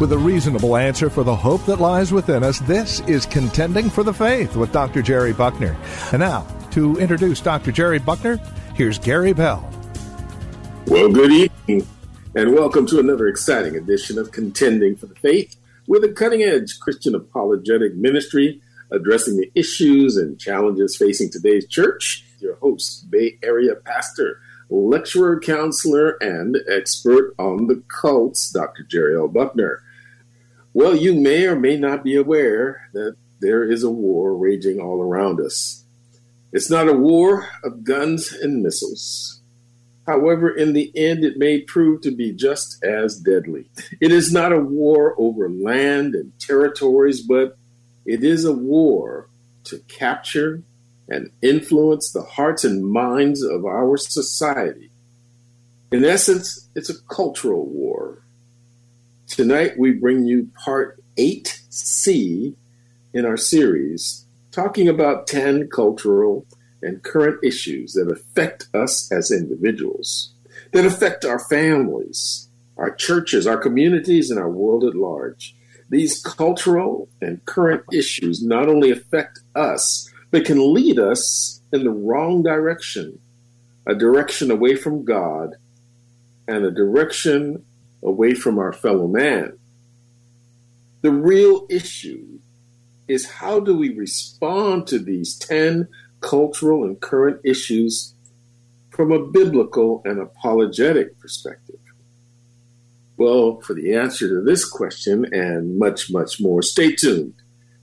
With a reasonable answer for the hope that lies within us, this is Contending for the Faith with Dr. Jerry Buckner. And now, to introduce Dr. Jerry Buckner, here's Gary Bell. Well, good evening, and welcome to another exciting edition of Contending for the Faith with a cutting edge Christian apologetic ministry addressing the issues and challenges facing today's church. Your host, Bay Area pastor, lecturer, counselor, and expert on the cults, Dr. Jerry L. Buckner. Well, you may or may not be aware that there is a war raging all around us. It's not a war of guns and missiles. However, in the end, it may prove to be just as deadly. It is not a war over land and territories, but it is a war to capture and influence the hearts and minds of our society. In essence, it's a cultural war. Tonight, we bring you part 8C in our series, talking about 10 cultural and current issues that affect us as individuals, that affect our families, our churches, our communities, and our world at large. These cultural and current issues not only affect us, but can lead us in the wrong direction, a direction away from God and a direction away from our fellow man. The real issue is how do we respond to these 10 cultural and current issues from a biblical and apologetic perspective? Well, for the answer to this question and much, much more, stay tuned.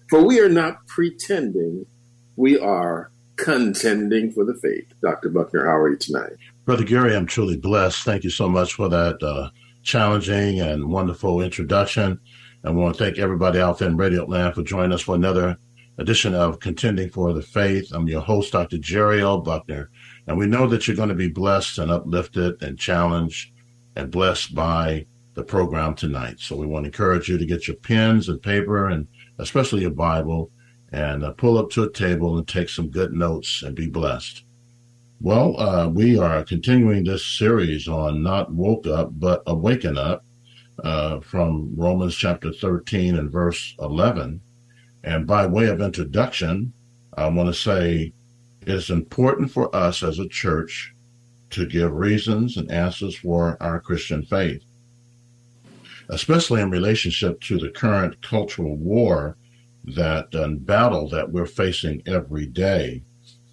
For we are not pretending, we are contending for the faith. Dr. Buckner, how are you tonight? Brother Gary, I'm truly blessed. Thank you so much for that uh, challenging and wonderful introduction. I want to thank everybody out there in Radio Land for joining us for another edition of Contending for the Faith. I'm your host, Dr. Jerry L. Buckner, and we know that you're going to be blessed and uplifted and challenged and blessed by the program tonight. So we want to encourage you to get your pens and paper and especially your Bible and uh, pull up to a table and take some good notes and be blessed. Well, uh, we are continuing this series on not woke up, but awaken up uh, from Romans chapter 13 and verse 11. And by way of introduction, I want to say it's important for us as a church to give reasons and answers for our Christian faith especially in relationship to the current cultural war that and battle that we're facing every day.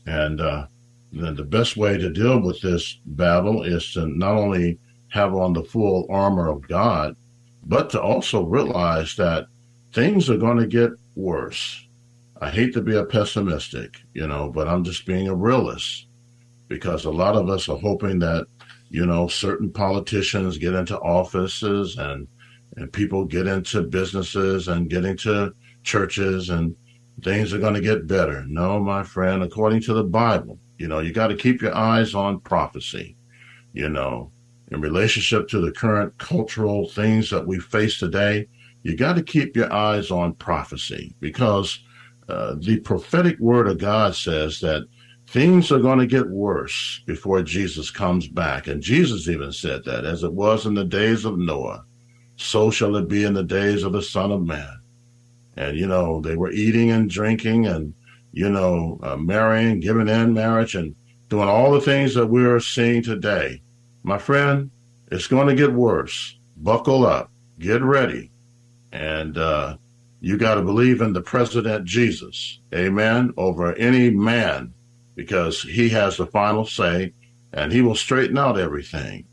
And uh, then the best way to deal with this battle is to not only have on the full armor of God, but to also realize that things are going to get worse. I hate to be a pessimistic, you know, but I'm just being a realist because a lot of us are hoping that, you know, certain politicians get into offices and and people get into businesses and get into churches and things are going to get better. No, my friend, according to the Bible, you know, you got to keep your eyes on prophecy, you know, in relationship to the current cultural things that we face today. You got to keep your eyes on prophecy because uh, the prophetic word of God says that things are going to get worse before Jesus comes back. And Jesus even said that, as it was in the days of Noah so shall it be in the days of the Son of Man. And, you know, they were eating and drinking and, you know, uh, marrying, giving in marriage and doing all the things that we're seeing today. My friend, it's going to get worse. Buckle up, get ready. And, uh, you got to believe in the President Jesus, amen, over any man, because he has the final say and he will straighten out everything.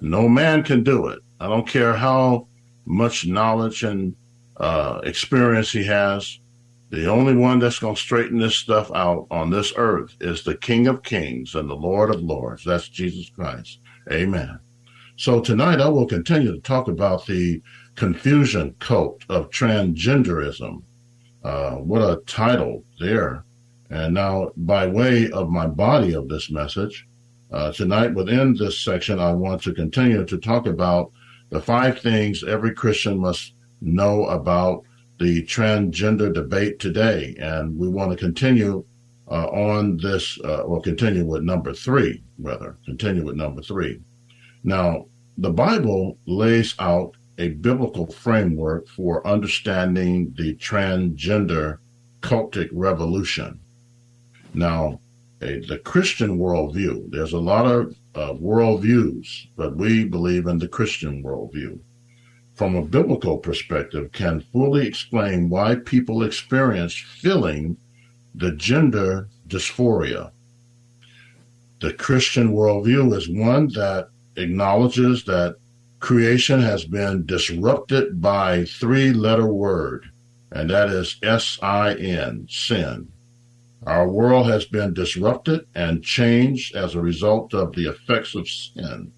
No man can do it. I don't care how much knowledge and uh, experience he has. The only one that's going to straighten this stuff out on this earth is the King of Kings and the Lord of Lords. That's Jesus Christ. Amen. So tonight I will continue to talk about the confusion cult of transgenderism. Uh, what a title there. And now, by way of my body of this message, uh, tonight within this section, I want to continue to talk about the five things every Christian must know about the transgender debate today. And we want to continue uh, on this, uh, well, continue with number three, rather, continue with number three. Now, the Bible lays out a biblical framework for understanding the transgender cultic revolution. Now, a, the Christian worldview, there's a lot of uh, worldviews, but we believe in the Christian worldview from a biblical perspective can fully explain why people experience feeling the gender dysphoria. The Christian worldview is one that acknowledges that creation has been disrupted by three letter word, and that is S I N, sin. Our world has been disrupted and changed as a result of the effects of sin.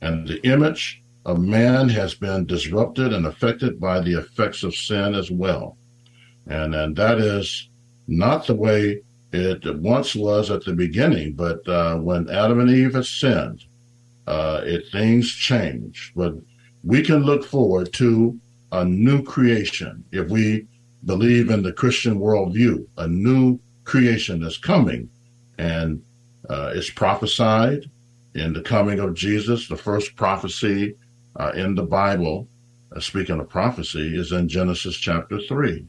And the image of man has been disrupted and affected by the effects of sin as well. And, and that is not the way it once was at the beginning, but uh, when Adam and Eve had sinned, uh, it things changed. But we can look forward to a new creation if we believe in the Christian worldview, a new creation is coming, and uh, it's prophesied in the coming of Jesus. The first prophecy uh, in the Bible, uh, speaking of prophecy, is in Genesis chapter 3.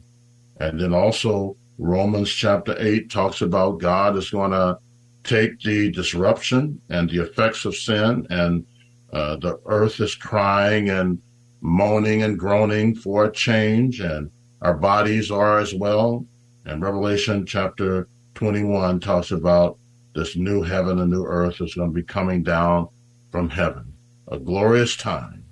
And then also Romans chapter 8 talks about God is going to take the disruption and the effects of sin, and uh, the earth is crying and moaning and groaning for a change, and our bodies are as well. And Revelation chapter 21 talks about this new heaven and new earth is going to be coming down from heaven a glorious time.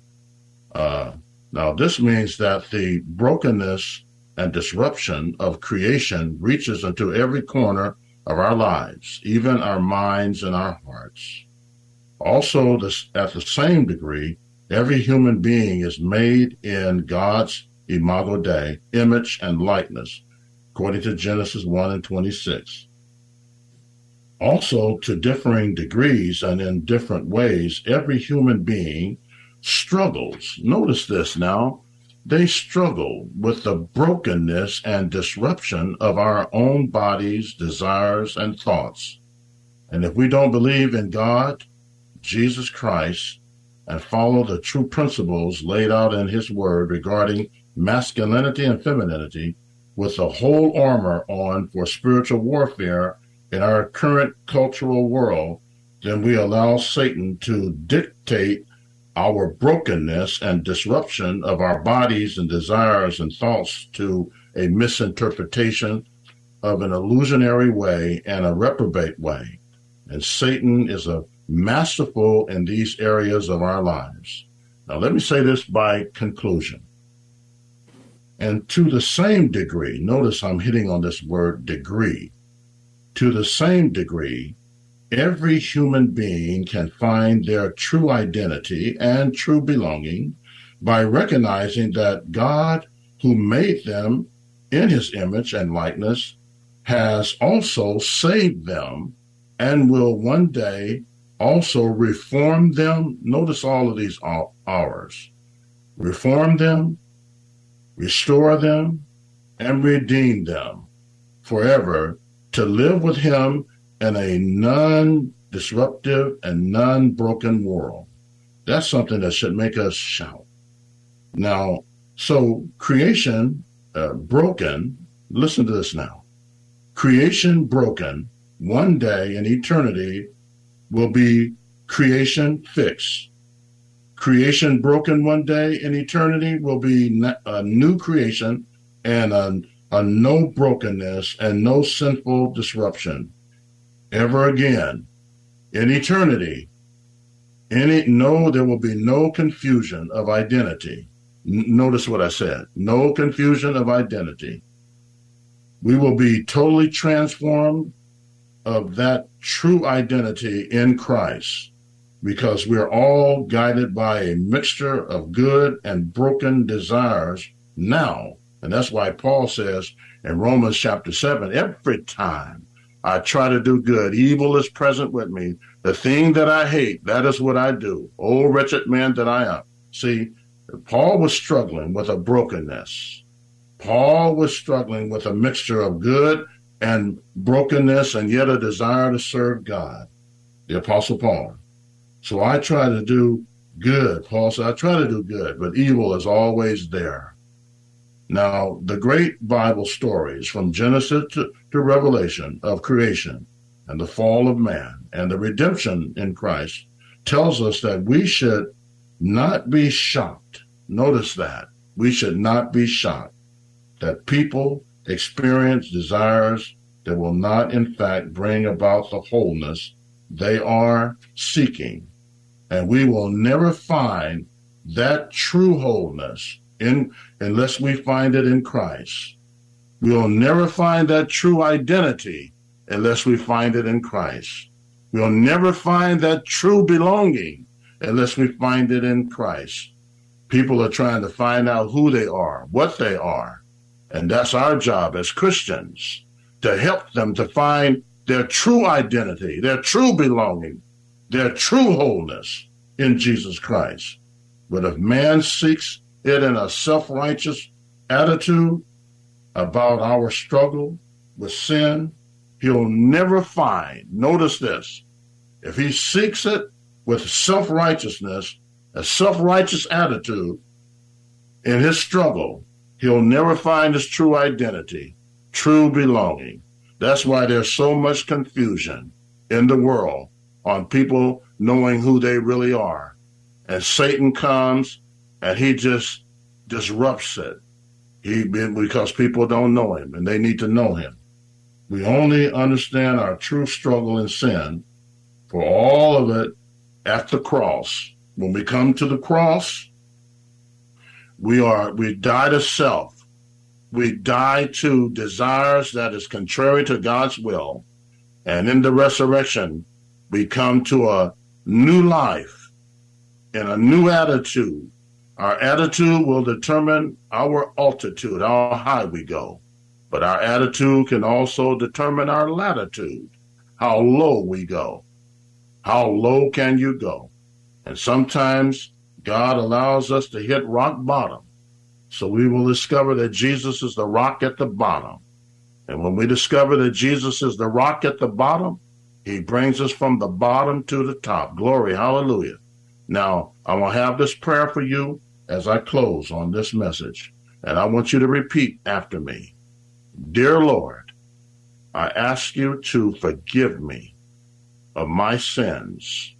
Uh, now, this means that the brokenness and disruption of creation reaches into every corner of our lives, even our minds and our hearts. Also, this, at the same degree, every human being is made in God's imago Dei, image and likeness, according to Genesis 1 and 26 also to differing degrees and in different ways, every human being struggles. Notice this now. They struggle with the brokenness and disruption of our own bodies, desires, and thoughts. And if we don't believe in God, Jesus Christ, and follow the true principles laid out in His Word regarding masculinity and femininity, with the whole armor on for spiritual warfare in our current cultural world, then we allow Satan to dictate our brokenness and disruption of our bodies and desires and thoughts to a misinterpretation of an illusionary way and a reprobate way. And Satan is a masterful in these areas of our lives. Now, let me say this by conclusion. And to the same degree, notice I'm hitting on this word degree. To the same degree, every human being can find their true identity and true belonging by recognizing that God, who made them in his image and likeness, has also saved them and will one day also reform them. Notice all of these hours reform them, restore them, and redeem them forever to live with him in a non disruptive and non broken world. That's something that should make us shout. Now, so creation uh, broken, listen to this now. Creation broken, one day in eternity will be creation fixed. Creation broken one day in eternity will be a new creation and a a no brokenness and no sinful disruption ever again in eternity. No, there will be no confusion of identity. N- notice what I said. No confusion of identity. we will be totally transformed of that true identity in Christ because we're all guided by a mixture of good and broken desires now. And that's why Paul says in Romans chapter 7 every time I try to do good, evil is present with me. The thing that I hate, that is what I do. Oh, wretched man that I am. See, Paul was struggling with a brokenness. Paul was struggling with a mixture of good and brokenness and yet a desire to serve God. The Apostle Paul. So I try to do good. Paul said, I try to do good, but evil is always there. Now, the great Bible stories from Genesis to, to Revelation of creation and the fall of man and the redemption in Christ tells us that we should not be shocked. Notice that. We should not be shocked that people experience desires that will not, in fact, bring about the wholeness they are seeking. And we will never find that true wholeness in, unless we find it in Christ. We will never find that true identity unless we find it in Christ. We'll never find that true belonging unless we find it in Christ. People are trying to find out who they are, what they are. And that's our job as Christians to help them to find their true identity, their true belonging, their true wholeness in Jesus Christ. But if man seeks it in a self righteous attitude about our struggle with sin, he'll never find, notice this, if he seeks it with self righteousness, a self righteous attitude in his struggle, he'll never find his true identity, true belonging. That's why there's so much confusion in the world on people knowing who they really are. And Satan comes and he just disrupts it. He because people don't know him and they need to know him. We only understand our true struggle in sin for all of it at the cross. When we come to the cross, we are we die to self. We die to desires that is contrary to God's will. And in the resurrection, we come to a new life and a new attitude. Our attitude will determine our altitude, how high we go. But our attitude can also determine our latitude, how low we go. How low can you go? And sometimes God allows us to hit rock bottom. So we will discover that Jesus is the rock at the bottom. And when we discover that Jesus is the rock at the bottom, he brings us from the bottom to the top. Glory, hallelujah. Now, I will have this prayer for you as I close on this message. And I want you to repeat after me Dear Lord, I ask you to forgive me of my sins.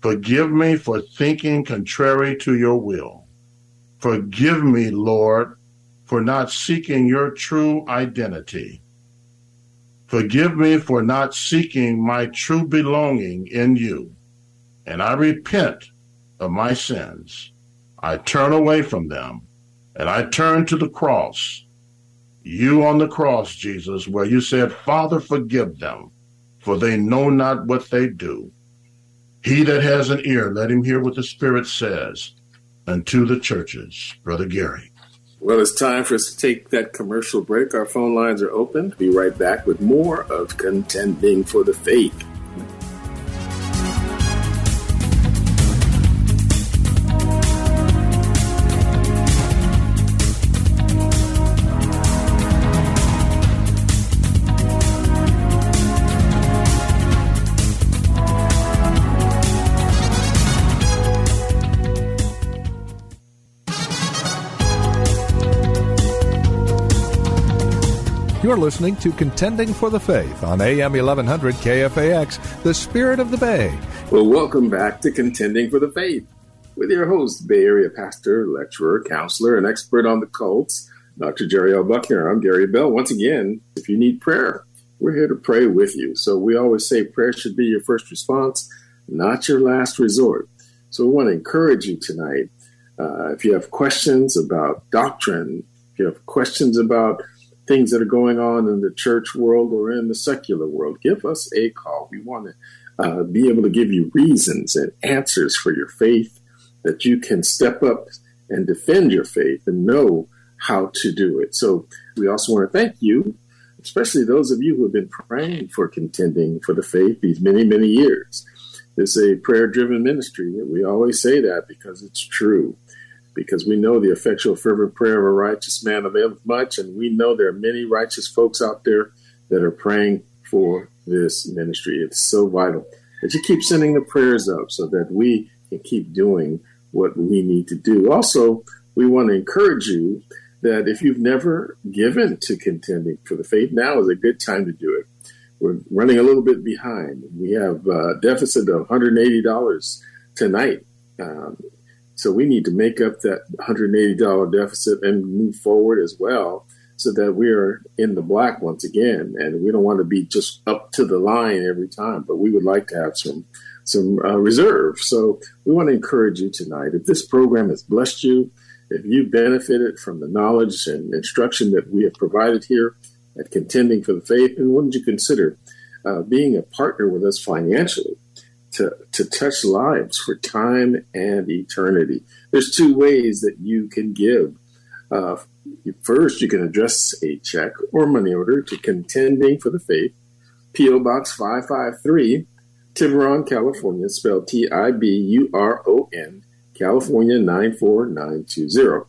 Forgive me for thinking contrary to your will. Forgive me, Lord, for not seeking your true identity. Forgive me for not seeking my true belonging in you. And I repent of my sins. I turn away from them and I turn to the cross. You on the cross, Jesus, where you said, Father, forgive them, for they know not what they do. He that has an ear, let him hear what the Spirit says unto the churches. Brother Gary. Well, it's time for us to take that commercial break. Our phone lines are open. Be right back with more of Contending for the Faith. You're listening to Contending for the Faith on AM 1100 KFAX, the spirit of the Bay. Well, welcome back to Contending for the Faith with your host, Bay Area pastor, lecturer, counselor, and expert on the cults, Dr. Jerry L. Buckner. I'm Gary Bell. Once again, if you need prayer, we're here to pray with you. So we always say prayer should be your first response, not your last resort. So we want to encourage you tonight. Uh, if you have questions about doctrine, if you have questions about things that are going on in the church world or in the secular world, give us a call. We want to uh, be able to give you reasons and answers for your faith that you can step up and defend your faith and know how to do it. So we also want to thank you, especially those of you who have been praying for contending for the faith these many, many years. It's a prayer driven ministry. We always say that because it's true because we know the effectual, fervent prayer of a righteous man availeth much, and we know there are many righteous folks out there that are praying for this ministry. It's so vital that you keep sending the prayers up so that we can keep doing what we need to do. Also, we want to encourage you that if you've never given to contending for the faith, now is a good time to do it. We're running a little bit behind. We have a deficit of $180 tonight. Um, so we need to make up that $180 deficit and move forward as well so that we are in the black once again. And we don't want to be just up to the line every time, but we would like to have some some uh, reserve. So we want to encourage you tonight. If this program has blessed you, if you benefited from the knowledge and instruction that we have provided here at Contending for the Faith, then wouldn't you consider uh, being a partner with us financially? To, to touch lives for time and eternity. There's two ways that you can give. Uh, first, you can address a check or money order to Contending for the Faith, P.O. Box 553, Tiburon, California, spelled T I B U R O N, California 94920.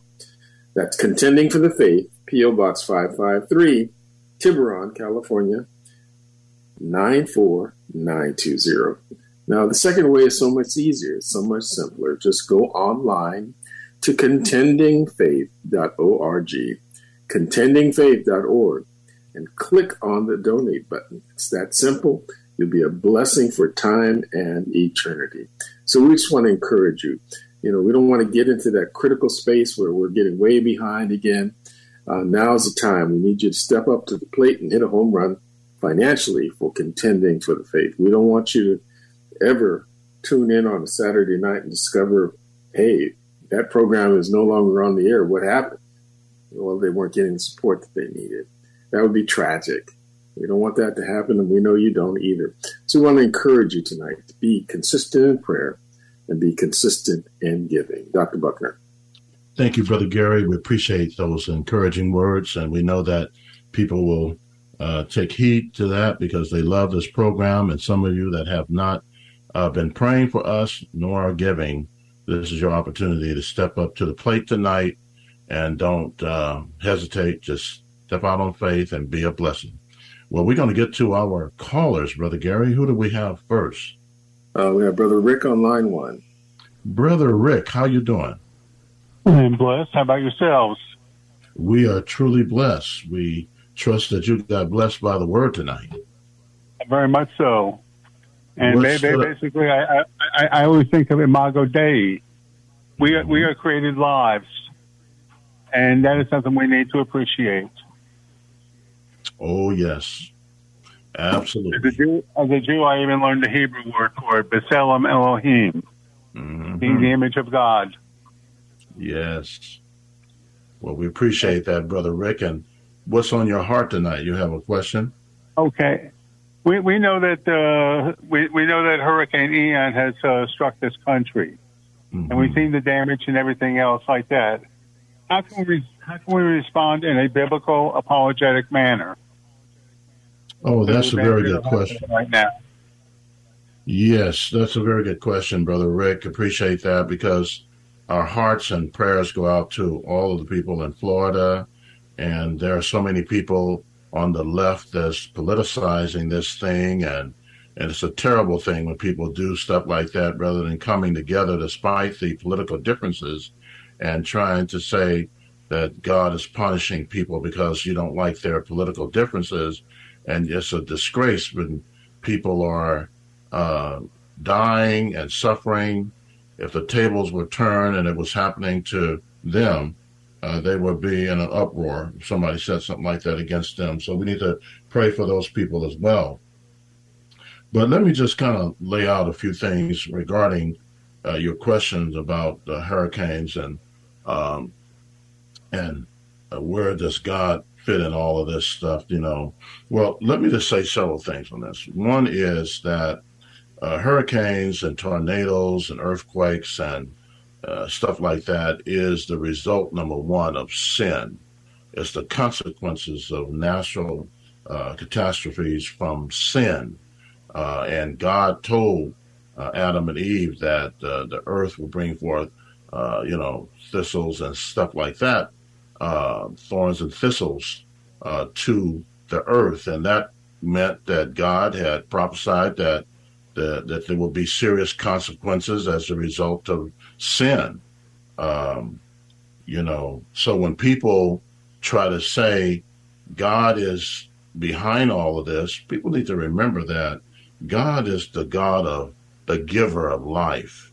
That's Contending for the Faith, P.O. Box 553, Tiburon, California 94920. Now, the second way is so much easier, so much simpler. Just go online to contendingfaith.org, contendingfaith.org, and click on the donate button. It's that simple. You'll be a blessing for time and eternity. So we just want to encourage you. You know, we don't want to get into that critical space where we're getting way behind again. Uh, now's the time. We need you to step up to the plate and hit a home run financially for contending for the faith. We don't want you to ever tune in on a Saturday night and discover, hey, that program is no longer on the air. What happened? Well, they weren't getting the support that they needed. That would be tragic. We don't want that to happen, and we know you don't either. So we want to encourage you tonight to be consistent in prayer and be consistent in giving. Dr. Buckner. Thank you, Brother Gary. We appreciate those encouraging words, and we know that people will uh, take heed to that because they love this program. And some of you that have not uh, been praying for us nor are giving, this is your opportunity to step up to the plate tonight and don't uh, hesitate. Just step out on faith and be a blessing. Well, we're going to get to our callers, Brother Gary. Who do we have first? Uh, we have Brother Rick on line one. Brother Rick, how you doing? I'm blessed. How about yourselves? We are truly blessed. We trust that you got blessed by the word tonight. Very much so. And basically, I, I, I always think of Imago Dei. We are, we are created lives, and that is something we need to appreciate. Oh yes, absolutely. As a Jew, as a Jew I even learned the Hebrew word for it, B'Tselem Elohim, mm-hmm. being the image of God. Yes. Well, we appreciate that, brother Rick. And what's on your heart tonight? You have a question? Okay. We, we know that uh, we, we know that Hurricane Ian has uh, struck this country, mm-hmm. and we've seen the damage and everything else like that. How can we how can we respond in a biblical apologetic manner? Oh, that's a very good question. Right now. Yes, that's a very good question, Brother Rick. Appreciate that because our hearts and prayers go out to all of the people in Florida, and there are so many people on the left that's politicizing this thing and and it's a terrible thing when people do stuff like that rather than coming together despite the political differences and trying to say that God is punishing people because you don't like their political differences. And it's a disgrace when people are uh, dying and suffering. If the tables were turned and it was happening to them, uh, they would be in an uproar if somebody said something like that against them. So we need to pray for those people as well. But let me just kind of lay out a few things regarding uh, your questions about hurricanes and um, and uh, where does God fit in all of this stuff, you know. Well, let me just say several things on this. One is that uh, hurricanes and tornadoes and earthquakes and uh, stuff like that is the result, number one, of sin. It's the consequences of natural uh, catastrophes from sin. Uh, and God told uh, Adam and Eve that uh, the earth will bring forth, you know, thistles and stuff like that, thorns and thistles to the earth. And that meant that God had prophesied that that there will be serious consequences as a result of sin. Um, you know, so when people try to say God is behind all of this, people need to remember that God is the God of the giver of life.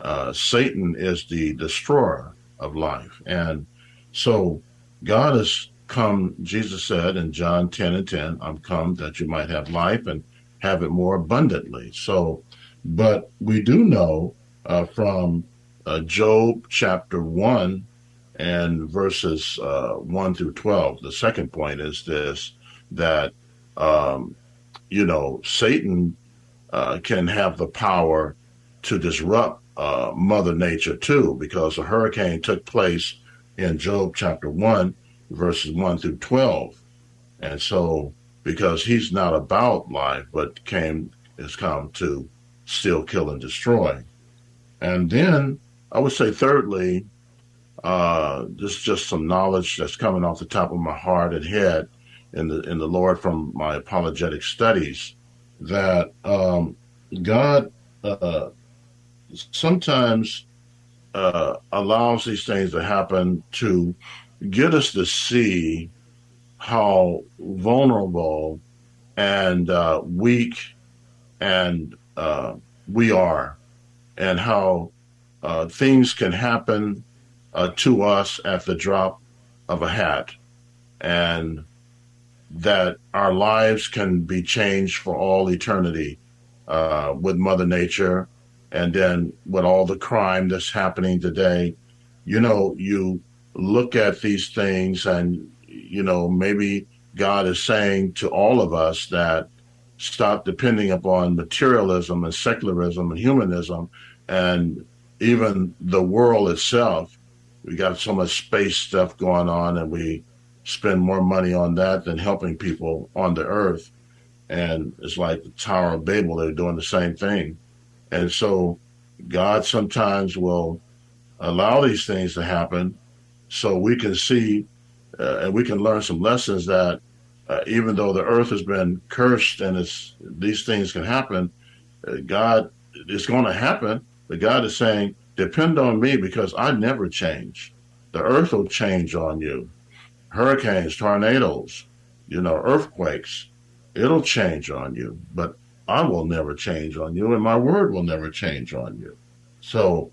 Uh, Satan is the destroyer of life. And so God has come, Jesus said in John 10 and 10, I'm come that you might have life and have it more abundantly. So, but we do know uh, from uh, Job chapter 1 and verses uh, 1 through 12, the second point is this that, um, you know, Satan uh, can have the power to disrupt uh, Mother Nature too, because a hurricane took place in Job chapter 1, verses 1 through 12. And so because he's not about life, but came has come to steal, kill, and destroy. And then I would say, thirdly, uh, this is just some knowledge that's coming off the top of my heart and head in the in the Lord from my apologetic studies that um, God uh, sometimes uh, allows these things to happen to get us to see how vulnerable and uh, weak and uh, we are, and how uh, things can happen uh, to us at the drop of a hat, and that our lives can be changed for all eternity uh, with Mother Nature, and then with all the crime that's happening today. You know, you look at these things and you know, maybe God is saying to all of us that stop depending upon materialism and secularism and humanism and even the world itself. We got so much space stuff going on and we spend more money on that than helping people on the earth. And it's like the Tower of Babel, they're doing the same thing. And so God sometimes will allow these things to happen so we can see uh, and we can learn some lessons that uh, even though the earth has been cursed and it's these things can happen, uh, God it's going to happen. But God is saying, depend on me because I never change. The earth will change on you. Hurricanes, tornadoes, you know, earthquakes, it'll change on you. But I will never change on you, and my word will never change on you. So,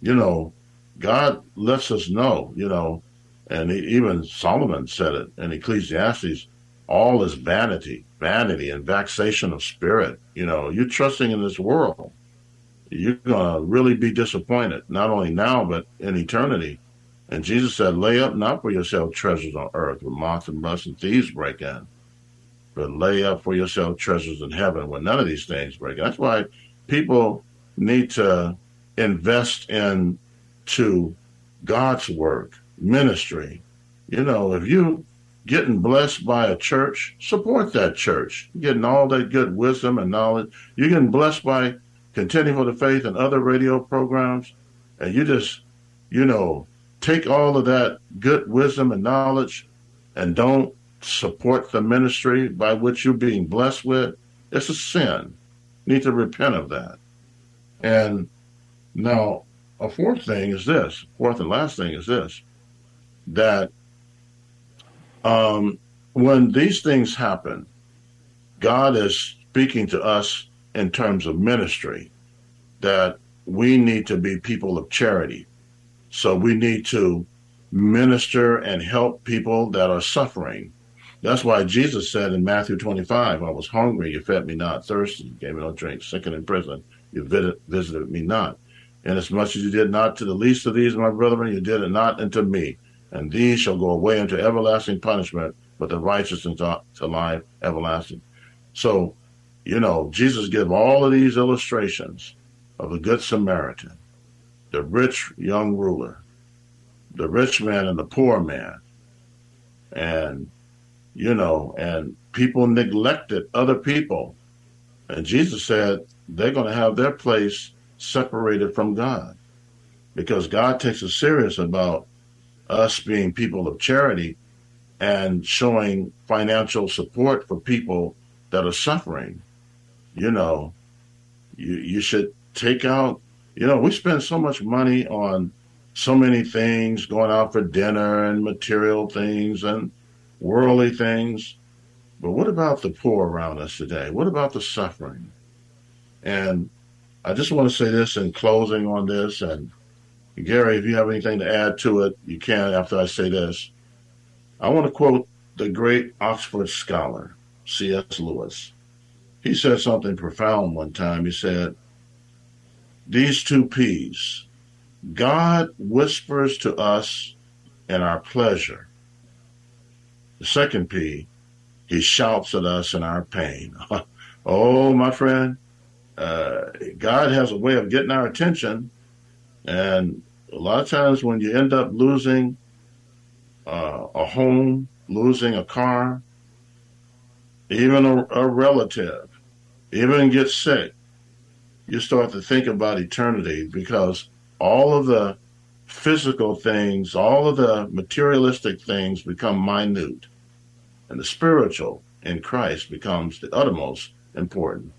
you know, God lets us know, you know, and even Solomon said it in Ecclesiastes all is vanity, vanity and vexation of spirit. You know, you're trusting in this world. You're going to really be disappointed, not only now, but in eternity. And Jesus said, lay up not for yourself treasures on earth where moth and rust and thieves break in, but lay up for yourself treasures in heaven where none of these things break in. That's why people need to invest in to God's work ministry. You know, if you getting blessed by a church, support that church. You're getting all that good wisdom and knowledge. You're getting blessed by Contending for the Faith and other radio programs, and you just, you know, take all of that good wisdom and knowledge and don't support the ministry by which you're being blessed with, it's a sin. You need to repent of that. And now, a fourth thing is this, fourth and last thing is this that um, when these things happen, God is speaking to us in terms of ministry that we need to be people of charity. So we need to minister and help people that are suffering. That's why Jesus said in Matthew 25, I was hungry, you fed me not, thirsty, you gave me no drink, sick and in prison, you visited me not. And as much as you did not to the least of these, my brethren, you did it not unto me. and these shall go away into everlasting punishment, but the righteous into life everlasting. So, you know, Jesus gave all of these illustrations of the Good Samaritan, the rich young ruler, the rich man and the poor man. And, you know, and people neglected other people. And Jesus said they're going to have their place separated from God because God takes us serious about us being people of charity and showing financial support for people that are suffering. You know, you, you should take out, you know, we spend so much money on so many things, going out for dinner and material things and worldly things. But what about the poor around us today? What about the suffering? And I just want to say this in closing on this. And Gary, if you have anything to add to it, you can after I say this. I want to quote the great Oxford scholar, C.S. Lewis. He said something profound one time. He said, These two P's, God whispers to us in our pleasure. The second P, he shouts at us in our pain. oh, my friend, uh, God has a way of getting our attention. And a lot of times when you end up losing uh, a home, losing a car, even a, a relative, even get sick, you start to think about eternity because all of the physical things, all of the materialistic things become minute, and the spiritual in Christ becomes the uttermost important.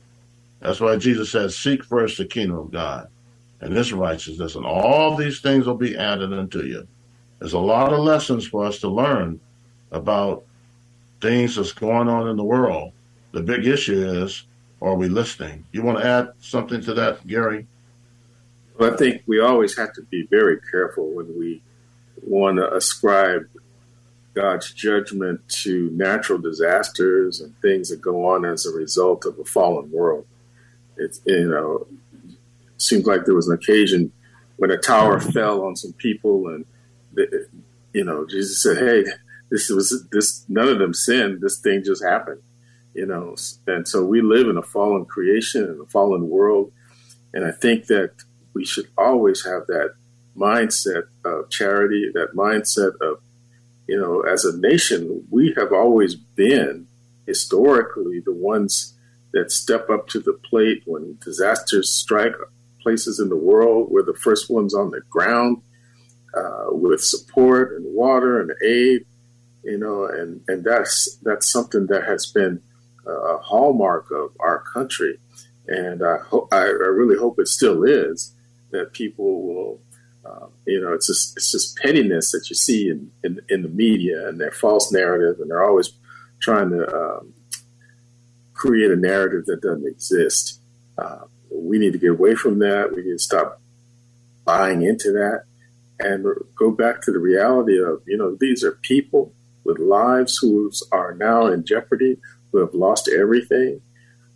That's why Jesus says, Seek first the kingdom of God and his righteousness, and all these things will be added unto you. There's a lot of lessons for us to learn about things that's going on in the world. The big issue is, are we listening? You want to add something to that, Gary? Well, I think we always have to be very careful when we want to ascribe God's judgment to natural disasters and things that go on as a result of a fallen world. It's you know, seems like there was an occasion when a tower fell on some people, and you know, Jesus said, "Hey, this was this. None of them sinned. This thing just happened." You know, and so we live in a fallen creation and a fallen world, and I think that we should always have that mindset of charity, that mindset of, you know, as a nation, we have always been historically the ones that step up to the plate when disasters strike places in the world. We're the first ones on the ground uh, with support and water and aid, you know, and, and that's that's something that has been a hallmark of our country, and I hope I, really hope it still is that people will. Uh, you know, it's just it's just pettiness that you see in, in, in the media and their false narrative, and they're always trying to um, create a narrative that doesn't exist. Uh, we need to get away from that. We need to stop buying into that and go back to the reality of, you know, these are people with lives who are now in jeopardy, who have lost everything,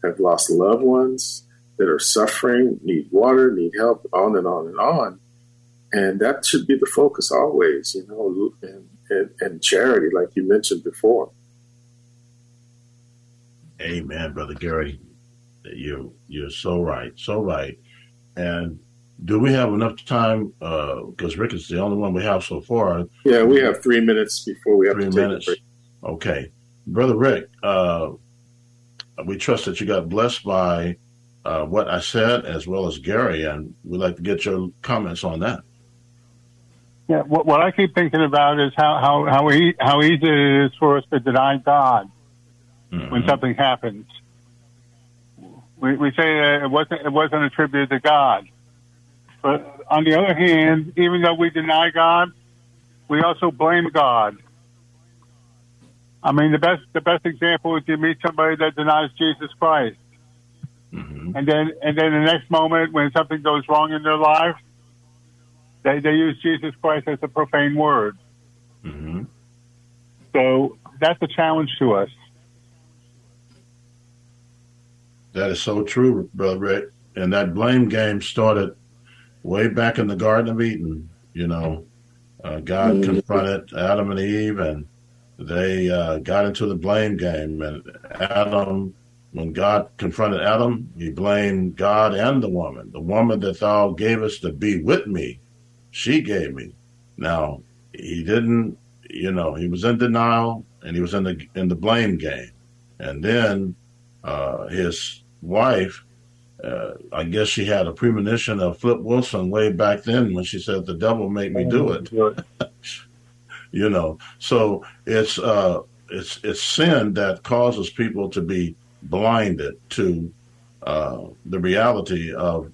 have lost loved ones that are suffering, need water, need help, on and on and on. And that should be the focus always, you know, and, and, and charity, like you mentioned before. Amen, brother Gary. You you're so right, so right. And do we have enough time? Because uh, Rick is the only one we have so far. Yeah, we have three minutes before we have three to take minutes. a break. Okay, brother Rick. Uh, we trust that you got blessed by uh, what I said as well as Gary, and we'd like to get your comments on that. Yeah, what, what I keep thinking about is how how how, e- how easy it is for us to deny God mm-hmm. when something happens. We, we say that it wasn't it wasn't attributed to God, but on the other hand, even though we deny God, we also blame God. I mean, the best the best example is you meet somebody that denies Jesus Christ, mm-hmm. and then and then the next moment when something goes wrong in their life, they they use Jesus Christ as a profane word. Mm-hmm. So that's a challenge to us. That is so true, Brother Rick. And that blame game started way back in the Garden of Eden, you know. Uh, God mm-hmm. confronted Adam and Eve, and they uh, got into the blame game. And Adam, when God confronted Adam, he blamed God and the woman. The woman that thou gavest to be with me, she gave me. Now, he didn't, you know, he was in denial and he was in the in the blame game. And then uh, his wife, uh, I guess she had a premonition of Flip Wilson way back then when she said, "The devil made me do it." you know, so it's uh, it's it's sin that causes people to be blinded to uh, the reality of,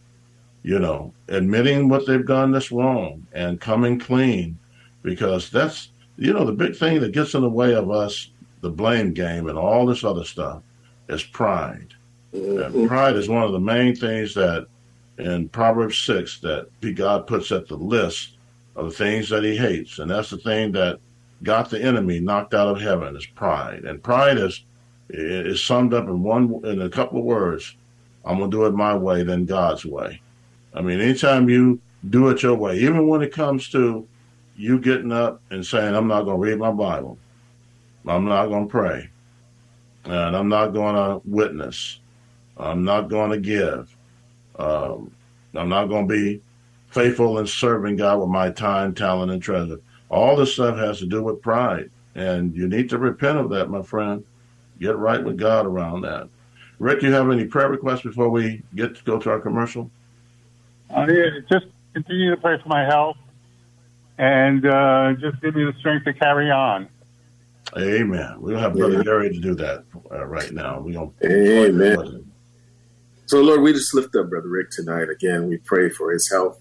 you know, admitting what they've done that's wrong and coming clean, because that's you know the big thing that gets in the way of us, the blame game and all this other stuff, is pride. Mm-hmm. And pride is one of the main things that in Proverbs six that God puts at the list of the things that He hates, and that's the thing that got the enemy knocked out of heaven is pride, and pride is is summed up in one in a couple of words. I'm gonna do it my way, then God's way. I mean, anytime you do it your way, even when it comes to you getting up and saying, "I'm not gonna read my Bible," I'm not gonna pray, and I'm not gonna witness, I'm not gonna give, um, I'm not gonna be faithful in serving God with my time, talent, and treasure. All this stuff has to do with pride, and you need to repent of that, my friend. Get right with God around that. Rick, do you have any prayer requests before we get to go to our commercial? Uh, yeah, just continue to pray for my health and uh, just give me the strength to carry on. Amen. We'll have Brother yeah. Gary to do that uh, right now. We going Amen. So, Lord, we just lift up Brother Rick tonight. Again, we pray for his health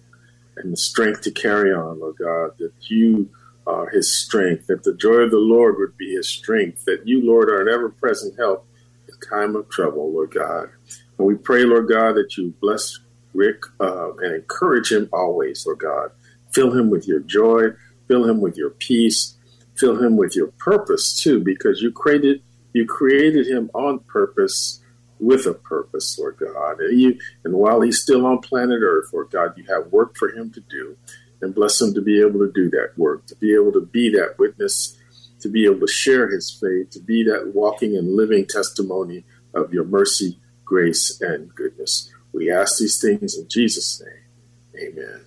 and the strength to carry on, Lord God, that you are his strength, that the joy of the Lord would be his strength, that you, Lord, are an ever present help in time of trouble, Lord God. And we pray, Lord God, that you bless Rick uh, and encourage him always, Lord God. Fill him with your joy, fill him with your peace, fill him with your purpose too, because you created you created him on purpose with a purpose, Lord God. And, you, and while he's still on planet Earth, Lord God, you have work for him to do and bless him to be able to do that work, to be able to be that witness, to be able to share his faith, to be that walking and living testimony of your mercy, grace, and goodness. We ask these things in Jesus' name. Amen.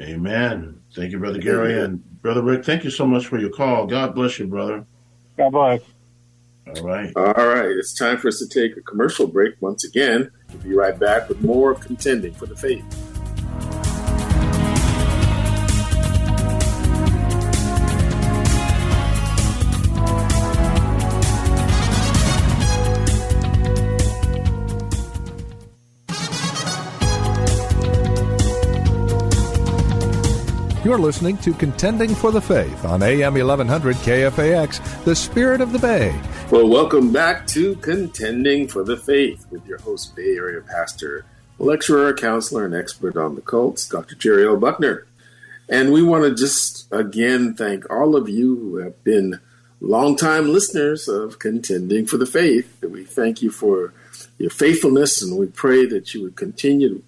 Amen. Thank you, Brother Gary. Amen. And Brother Rick, thank you so much for your call. God bless you, brother. God bless. All right. All right. It's time for us to take a commercial break once again. We'll be right back with more of Contending for the Faith. You're listening to Contending for the Faith on AM 1100 KFAX, the spirit of the Bay. Well, welcome back to Contending for the Faith with your host, Bay Area pastor, lecturer, counselor, and expert on the cults, Dr. Jerry L. Buckner. And we want to just again thank all of you who have been longtime listeners of Contending for the Faith. We thank you for your faithfulness, and we pray that you would continue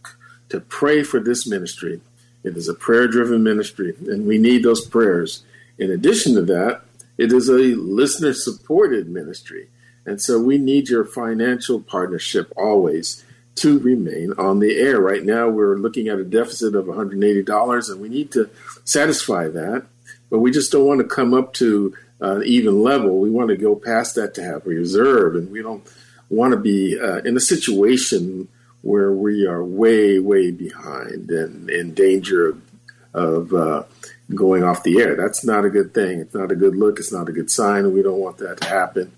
to pray for this ministry it is a prayer driven ministry, and we need those prayers. In addition to that, it is a listener supported ministry. And so we need your financial partnership always to remain on the air. Right now, we're looking at a deficit of $180, and we need to satisfy that. But we just don't want to come up to an even level. We want to go past that to have a reserve, and we don't want to be uh, in a situation where we are way, way behind and in danger of, of uh, going off the air. That's not a good thing. It's not a good look. It's not a good sign. We don't want that to happen.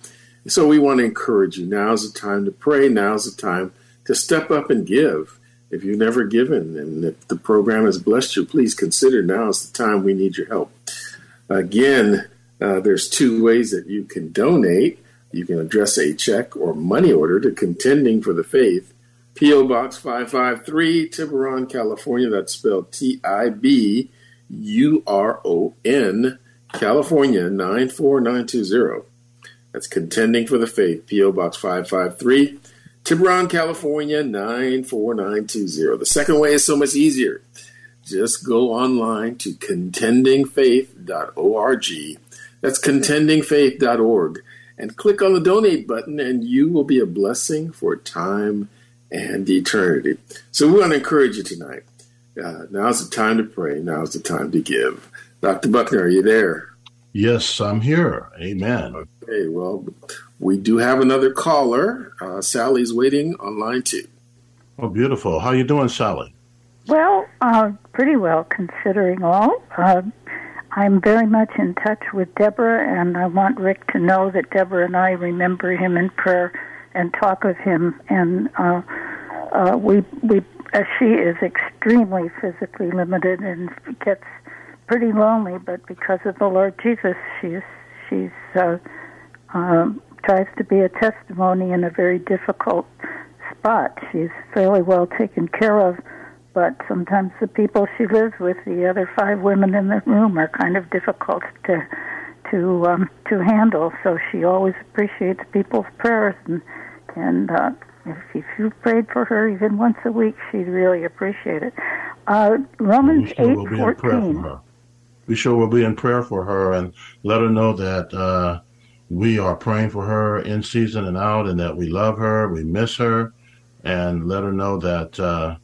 So we want to encourage you. Now's the time to pray. Now's the time to step up and give. If you've never given and if the program has blessed you, please consider now is the time we need your help. Again, uh, there's two ways that you can donate. You can address a check or money order to Contending for the Faith, P.O. Box 553, Tiburon, California. That's spelled T I B U R O N, California 94920. That's Contending for the Faith, P.O. Box 553, Tiburon, California 94920. The second way is so much easier. just go online to contendingfaith.org. That's contendingfaith.org. And click on the donate button, and you will be a blessing for time and eternity. So we want to encourage you tonight. Uh, now's the time to pray. Now's the time to give. Dr. Buckner, are you there? Yes, I'm here. Amen. Okay, well, we do have another caller. Uh, Sally's waiting on line two. Oh, beautiful. How you doing, Sally? Well, uh, pretty well considering all. Uh, I'm very much in touch with Deborah, and I want Rick to know that Deborah and I remember him in prayer and talk of him. And uh, uh, we we uh, she is extremely physically limited and gets pretty lonely, but because of the Lord Jesus, she's she's uh, um, tries to be a testimony in a very difficult spot. She's fairly well taken care of but sometimes the people she lives with, the other five women in the room, are kind of difficult to to um, to handle. So she always appreciates people's prayers, and and uh, if, if you prayed for her even once a week, she'd really appreciate it. Uh, Romans eight fourteen. We sure will be in prayer for her and let her know that uh, we are praying for her in season and out, and that we love her, we miss her, and let her know that uh,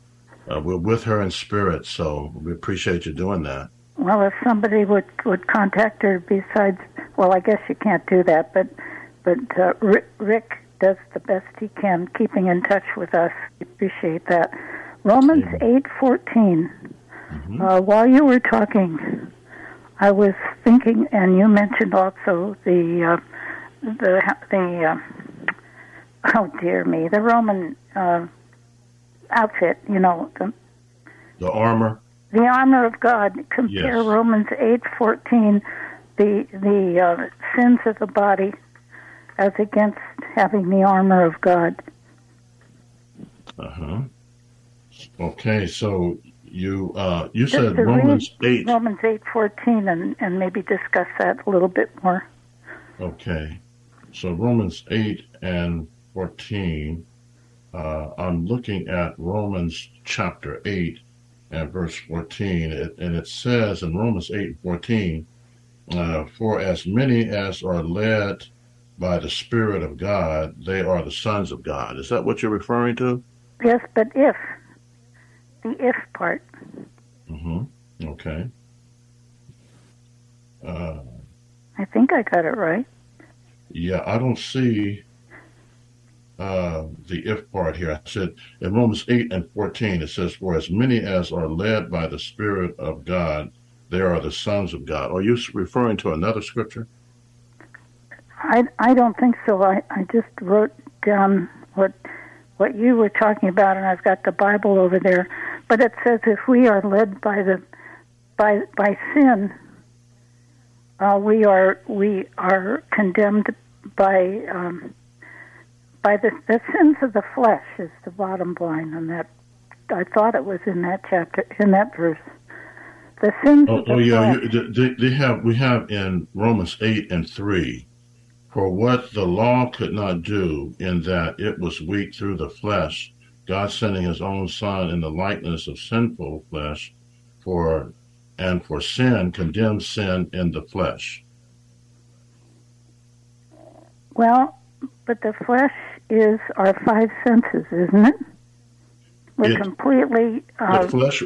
uh, we're with her in spirit, so we appreciate you doing that. Well, if somebody would would contact her besides, well, I guess you can't do that, but but uh, Rick, Rick does the best he can, keeping in touch with us. We appreciate that. Romans eight fourteen. Mm-hmm. Uh, while you were talking, I was thinking, and you mentioned also the uh, the the uh, oh dear me, the Roman uh, outfit. You know the The armor. the armor of God. Compare Yes. Romans eight fourteen, the the uh, sins of the body, as against having the armor of God. Uh huh. Okay, so you uh, you said Romans eight. Romans eight fourteen, and and maybe discuss that a little bit more. Okay, so Romans eight and fourteen. Uh, I'm looking at Romans chapter eight and verse fourteen, it, and it says in Romans eight and fourteen, uh, "For as many as are led by the Spirit of God, they are the sons of God." Is that what you're referring to? Yes, but if the if part, Mm-hmm. Okay. Uh, I think I got it right. Yeah, I don't see uh, the if part here. I said in Romans 8 and 14, it says, For as many as are led by the Spirit of God, they are the sons of God. Are you referring to another scripture? I, I don't think so. I, I just wrote down what what you were talking about, and I've got the Bible over there. But it says if we are led by the by by sin, uh, we are we are condemned by um, by the the sins of the flesh is the bottom line on that. I thought it was in that chapter in that verse. The sins Oh, of the oh yeah, flesh. you, they, they have. We have in Romans 8 and 3. For what the law could not do, in that it was weak through the flesh, God sending His own Son in the likeness of sinful flesh, for and for sin condemned sin in the flesh. Well, but the flesh is our five senses, isn't it? We're It- completely uh, the flesh.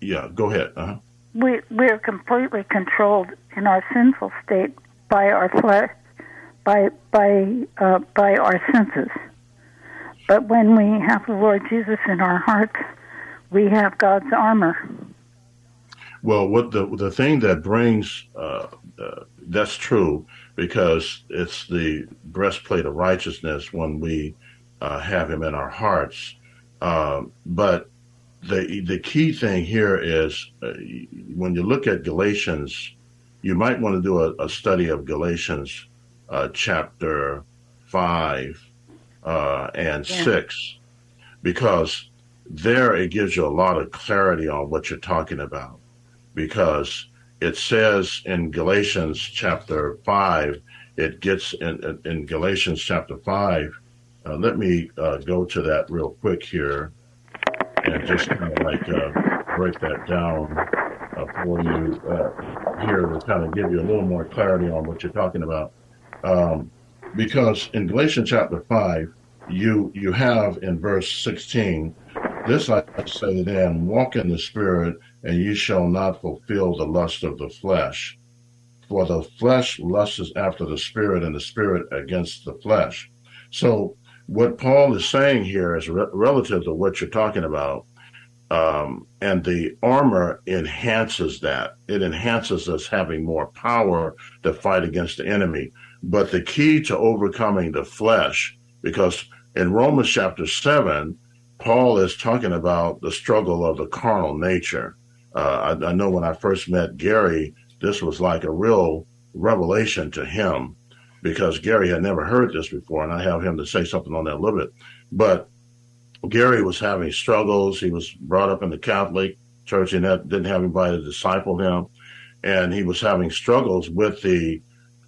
Yeah, go ahead. Uh-huh. we we're completely controlled in our sinful state by our flesh, by by uh, by our senses. But when we have the Lord Jesus in our hearts, we have God's armor. Well, what the the thing that brings uh, uh, that's true because it's the breastplate of righteousness when we uh, have Him in our hearts. Um, but the the key thing here is uh, when you look at Galatians, you might want to do a, a study of Galatians uh, chapter five uh, and Yeah. six, because there it gives you a lot of clarity on what you're talking about because it says in Galatians chapter 5, it gets in, in, Galatians chapter 5. Uh, let me uh, go to that real quick here and just kind of like uh, break that down uh, for you uh, here to kind of give you a little more clarity on what you're talking about. Um, because in Galatians chapter 5, you you have in verse 16, this I say then, walk in the Spirit, and you shall not fulfill the lust of the flesh. For the flesh lusts after the Spirit, and the Spirit against the flesh. So, what Paul is saying here is re- relative to what you're talking about um, and the armor enhances that. It enhances us having more power to fight against the enemy. But the key to overcoming the flesh, because in Romans chapter 7, Paul is talking about the struggle of the carnal nature. Uh, I, I know when I first met Gary, this was like a real revelation to him because Gary had never heard this before, and I have him to say something on that a little bit. But Gary was having struggles. He was brought up in the Catholic church and that didn't have anybody to disciple him. And he was having struggles with the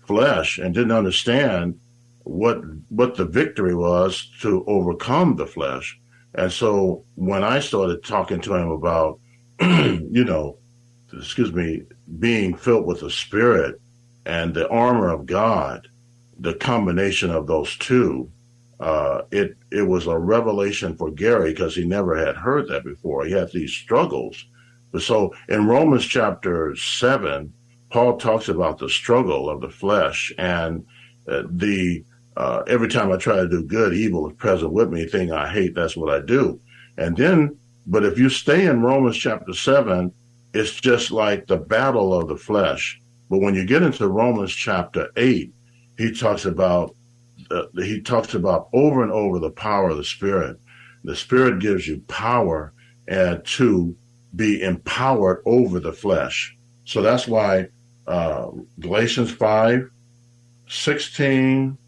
flesh and didn't understand what what the victory was to overcome the flesh. And so when I started talking to him about, you know, excuse me, being filled with the Spirit and the armor of God, the combination of those two, uh, it it was a revelation for Gary because he never had heard that before. He had these struggles. But so in Romans chapter seven, Paul talks about the struggle of the flesh and uh, the uh, every time I try to do good, evil is present with me. Thing I hate, that's what I do. And then, but if you stay in Romans chapter seven, it's just like the battle of the flesh. But when you get into Romans chapter eight, he talks about uh, he talks about over and over the power of the Spirit. The Spirit gives you power and to be empowered over the flesh. So that's why uh, Galatians 5, 16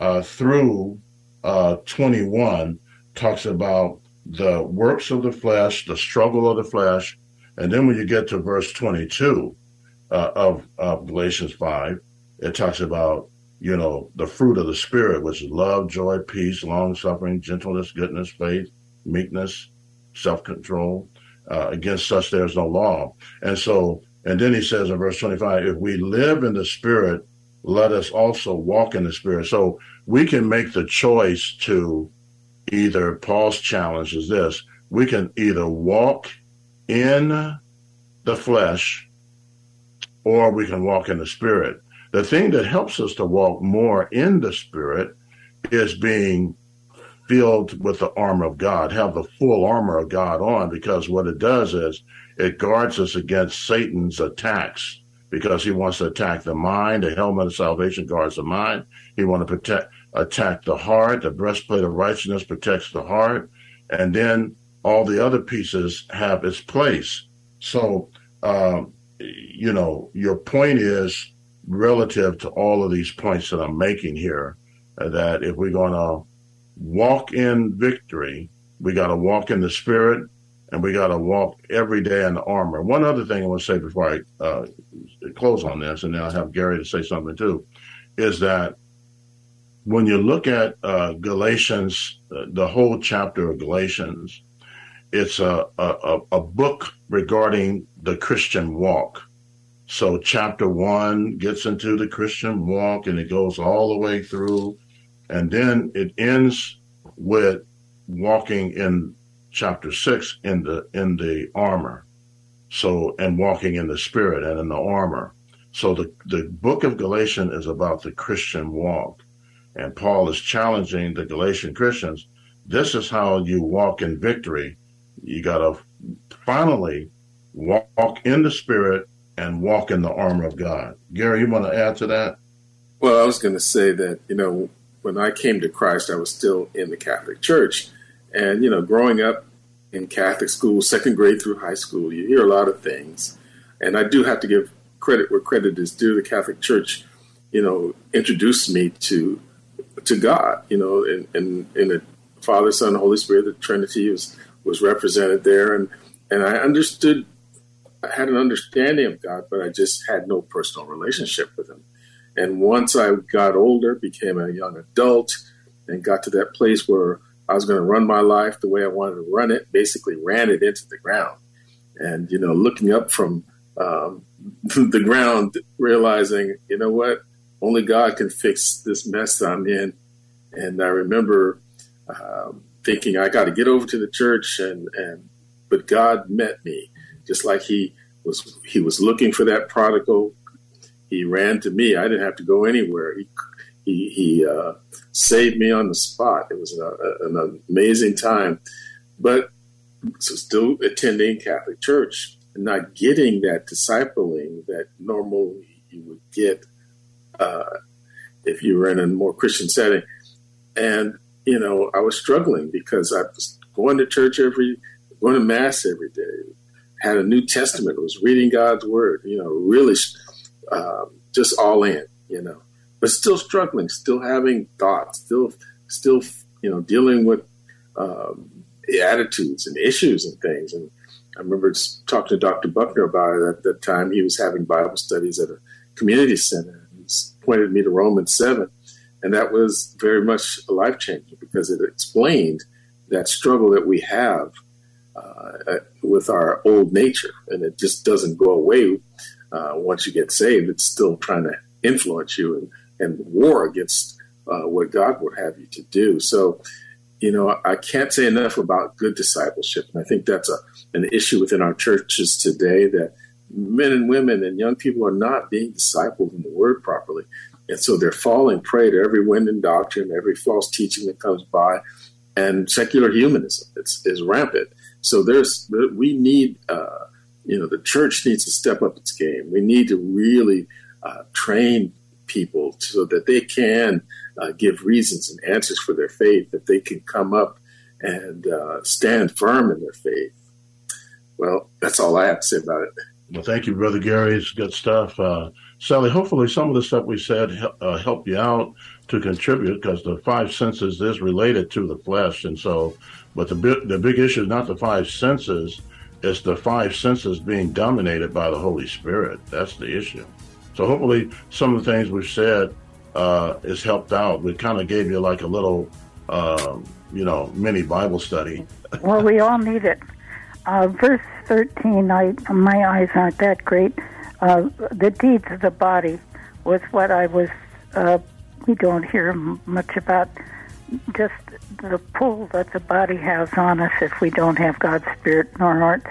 uh, through uh, 21 talks about the works of the flesh, the struggle of the flesh. And then when you get to verse 22 uh, of, of Galatians 5, it talks about you know, the fruit of the Spirit, which is love, joy, peace, long suffering, gentleness, goodness, faith, meekness, self control. Uh, against such there is no law. And so, and then he says in verse 25, if we live in the Spirit, let us also walk in the Spirit. So we can make the choice to either, Paul's challenge is this, we can either walk in the flesh or we can walk in the Spirit. The thing that helps us to walk more in the Spirit is being filled with the armor of God, have the full armor of God on, because what it does is it guards us against Satan's attacks, because he wants to attack the mind. The helmet of salvation guards the mind. He wants to protect, attack the heart. The breastplate of righteousness protects the heart, and then all the other pieces have its place. So, um, you know, your point is relative to all of these points that I'm making here, uh, that if we're going to walk in victory, we got to walk in the spirit and we got to walk every day in the armor. One other thing I want to say before I uh, close on this, and then I'll have Gary to say something too, is that when you look at uh, Galatians, uh, the whole chapter of Galatians, it's a, a, a book regarding the Christian walk. So chapter one gets into the Christian walk and it goes all the way through. And then it ends with walking in chapter six in the in the armor. So and walking in the spirit and in the armor. So the, the book of Galatians is about the Christian walk. And Paul is challenging the Galatian Christians. This is how you walk in victory. You gotta finally walk in the spirit and walk in the armor of God. Gary, you want to add to that? Well, I was going to say that, you know, when I came to Christ, I was still in the Catholic Church. And, you know, growing up in Catholic school, second grade through high school, you hear a lot of things. And I do have to give credit where credit is due. The Catholic Church, you know, introduced me to to God, you know, and in, in the Father, Son, Holy Spirit, the Trinity was was represented there. And, and I understood I had an understanding of God, but I just had no personal relationship with Him. And once I got older, became a young adult, and got to that place where I was going to run my life the way I wanted to run it, basically ran it into the ground. and you know, looking up from um, the ground, realizing, you know what, only God can fix this mess I'm in. And I remember um, thinking, I got to get over to the church, and and but God met me, just like He was. He was looking for that prodigal. He ran to me. I didn't have to go anywhere. He he, he uh, saved me on the spot. It was a, an amazing time, but so still attending Catholic Church and not getting that discipling that normally you would get uh, if you were in a more Christian setting. And you know, I was struggling because I was going to church every, going to mass every day, had a New Testament, was reading God's Word. You know, really um, just all in. You know, but still struggling, still having thoughts, still, still, you know, dealing with um, attitudes and issues and things. And I remember talking to Dr. Buckner about it at that time. He was having Bible studies at a community center. He pointed me to Romans 7. And that was very much a life changer because it explained that struggle that we have uh, with our old nature. And it just doesn't go away uh, once you get saved. It's still trying to influence you and, and war against uh, what God would have you to do. So, you know, I can't say enough about good discipleship. And I think that's a, an issue within our churches today that men and women and young people are not being discipled in the word properly. And so they're falling prey to every wind and doctrine, every false teaching that comes by, and secular humanism is, is rampant. So there's we need, uh, you know, the church needs to step up its game. We need to really uh, train people so that they can uh, give reasons and answers for their faith, that they can come up and uh, stand firm in their faith. Well, that's all I have to say about it. Well, thank you, Brother Gary. It's good stuff. Uh, Sally, hopefully some of the stuff we said uh, help you out to contribute because the five senses is related to the flesh. And so, but the, big, the big issue is not the five senses, it's the five senses being dominated by the Holy Spirit. That's the issue. So hopefully some of the things we've said uh, is helped out. We kind of gave you like a little, uh, you know, mini Bible study. well, we all need it. Uh, verse 13, I, my eyes aren't that great. Uh, the deeds of the body was what I was, uh, we don't hear much about just the pull that the body has on us if we don't have God's Spirit in our hearts.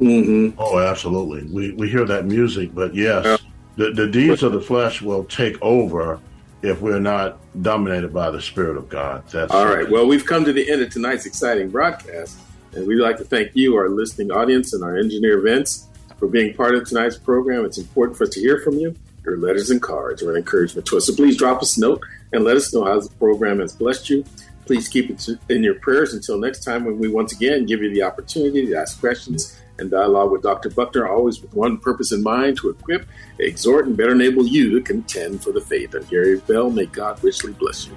Mm-hmm. Oh, absolutely. We, we hear that music, but yes, yeah. The, the deeds of the flesh will take over if we're not dominated by the Spirit of God. That's all right. Well, we've come to the end of tonight's exciting broadcast, and we'd like to thank you, our listening audience, and our engineer Vince for being part of tonight's program. It's important for us to hear from you. Your letters and cards are an encouragement to us. So please drop us a note and let us know how the program has blessed you. Please keep it in your prayers until next time when we once again give you the opportunity to ask questions and dialogue with Dr. Buckner, always with one purpose in mind to equip, exhort, and better enable you to contend for the faith. I'm Gary Bell. May God richly bless you.